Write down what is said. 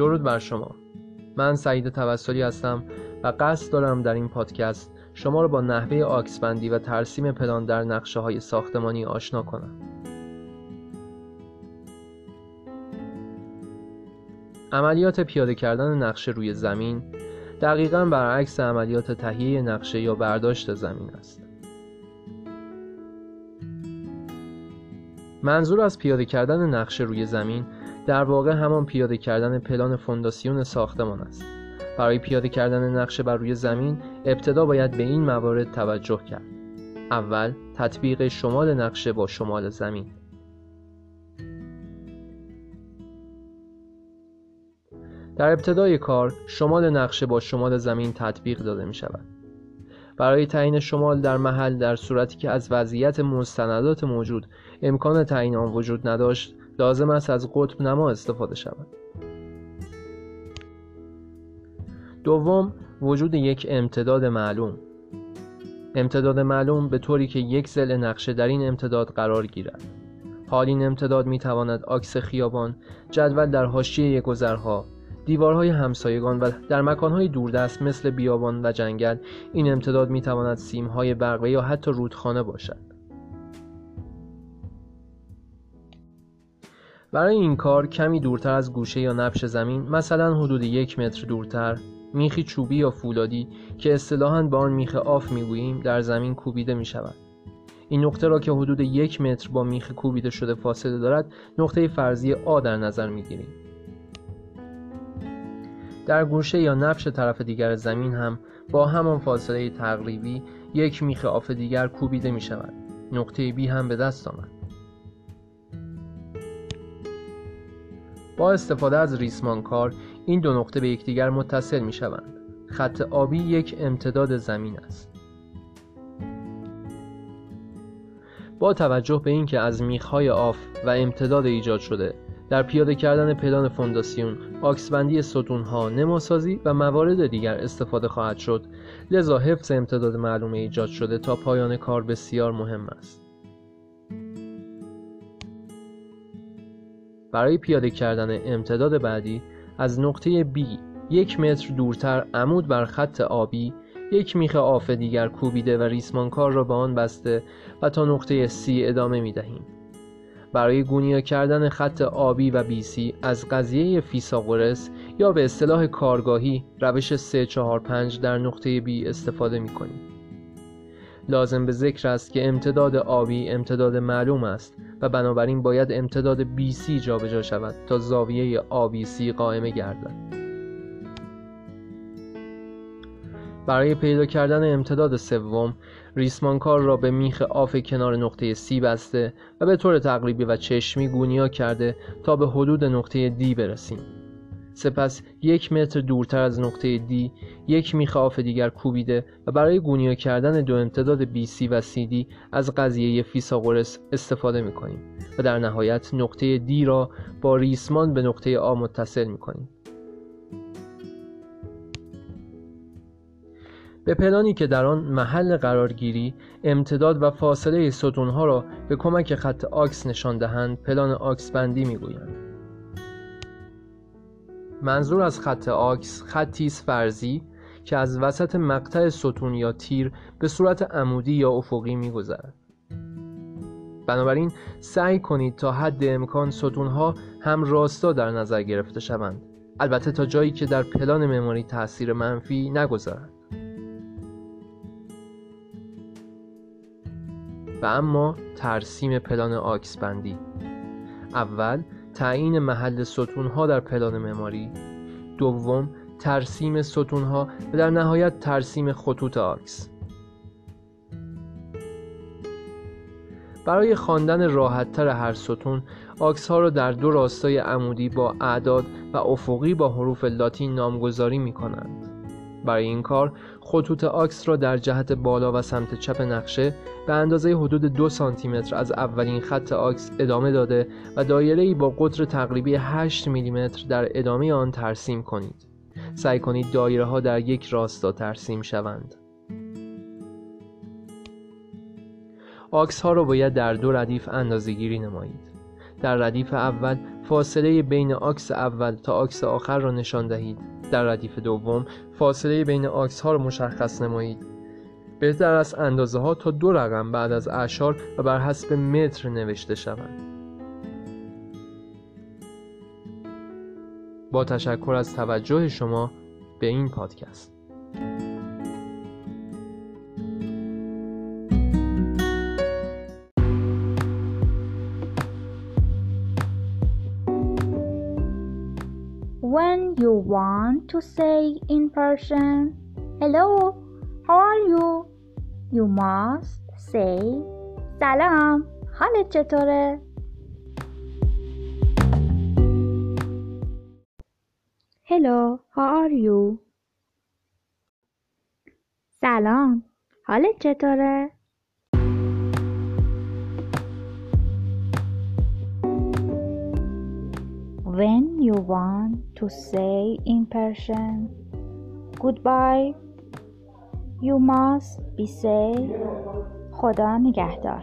درود بر شما. من سعید توسلی هستم و قصد دارم در این پادکست شما را با نحوه آکسبندی و ترسیم پلان در نقشه های ساختمانی آشنا کنم. عملیات پیاده کردن نقشه روی زمین دقیقا برعکس عملیات تهیه نقشه یا برداشت زمین است. منظور از پیاده کردن نقشه روی زمین در واقع همان پیاده کردن پلان فونداسیون ساختمان است. برای پیاده کردن نقشه بر روی زمین ابتدا باید به این موارد توجه کرد. اول تطبیق شمال نقشه با شمال زمین. در ابتدای کار شمال نقشه با شمال زمین تطبیق داده می شود برای تعیین شمال در محل در صورتی که از وضعیت مستندات موجود امکان تعیین آن وجود نداشت لازم است از قطب نما استفاده شود. دوم وجود یک امتداد معلوم. امتداد معلوم به طوری که یک زل نقشه در این امتداد قرار گیرد. حال این امتداد می تواند آکس خیابان جدول در حاشیه گذرها دیوارهای همسایگان و در مکانهای دوردست مثل بیابان و جنگل این امتداد می تواند سیمهای برقی یا حتی رودخانه باشد. برای این کار کمی دورتر از گوشه یا نبش زمین مثلا حدود یک متر دورتر میخی چوبی یا فولادی که اصطلاحاً به آن میخ off می‌گوییم در زمین کوبیده می شود. این نقطه را که حدود یک متر با میخ کوبیده شده فاصله دارد نقطه فرضی A در نظر می‌گیریم. در گوشه یا نبش طرف دیگر زمین هم با همان فاصله تقریبی یک میخ off دیگر کوبیده می شود. نقطه بی هم به دست آمد. با استفاده از ریسمان کار این دو نقطه به یکدیگر متصل می شوند. خط آبی یک امتداد زمین است. با توجه به اینکه از میخهای آف و امتداد ایجاد شده در پیاده کردن پلان فونداسیون آکسبندی ستونها نماسازی و موارد دیگر استفاده خواهد شد لذا حفظ امتداد معلومه ایجاد شده تا پایان کار بسیار مهم است برای پیاده کردن امتداد بعدی از نقطه B یک متر دورتر عمود بر خط آبی یک میخ آف دیگر کوبیده و ریسمانکار را به آن بسته و تا نقطه C ادامه می دهیم. برای گونیا کردن خط آبی و بیسی از قضیه فیساغورس یا به اصطلاح کارگاهی روش 345 در نقطه B استفاده می کنیم. لازم به ذکر است که امتداد آبی امتداد معلوم است و بنابراین باید امتداد BC جابجا شود تا زاویه ABC قائمه گردد. برای پیدا کردن امتداد سوم ریسمانکار را به میخ آف کنار نقطه C بسته و به طور تقریبی و چشمی گونیا کرده تا به حدود نقطه D برسیم. سپس یک متر دورتر از نقطه D یک میخ off دیگر کوبیده و برای گونیا کردن دو امتداد BC و CD از قضیه فیثاغورس استفاده می کنیم و در نهایت نقطه D را با ریسمان به نقطه A متصل می کنیم. به پلانی که در آن محل قرارگیری امتداد و فاصله ستونها را به کمک خط آکس نشان دهند پلان آکس بندی می گویند. منظور از خط آکس خطی است فرضی که از وسط مقطع ستون یا تیر به صورت عمودی یا افقی میگذرد. بنابراین سعی کنید تا حد امکان ستونها هم راستا در نظر گرفته شوند. البته تا جایی که در پلان مموری تاثیر منفی نگذارد. و اما ترسیم پلان آکس بندی. اول تعیین محل ستونها در پلان مموری دوم ترسیم ستونها و در نهایت ترسیم خطوط آکس برای خواندن راحتتر هر ستون آکس ها را در دو راستای عمودی با اعداد و افقی با حروف لاتین نامگذاری می کنند. برای این کار خطوط آکس را در جهت بالا و سمت چپ نقشه به اندازه حدود دو سانتیمتر از اولین خط آکس ادامه داده و دایره با قطر تقریبی 8 میلیمتر در ادامه آن ترسیم کنید. سعی کنید دایره ها در یک راستا ترسیم شوند. آکس ها را باید در دو ردیف اندازه گیری نمایید. در ردیف اول فاصله بین آکس اول تا آکس آخر را نشان دهید در ردیف دوم فاصله بین آکس ها را مشخص نمایید. بهتر است اندازه ها تا دو رقم بعد از اعشار و بر حسب متر نوشته شوند. با تشکر از توجه شما به این پادکست. When you want to say in Persian, Hello, how are you? You must say, سلام حالت چطوره؟ Hello, how are you? سلام حالت چطوره؟ When you want to say in Persian goodbye you must be say خدا نگهدار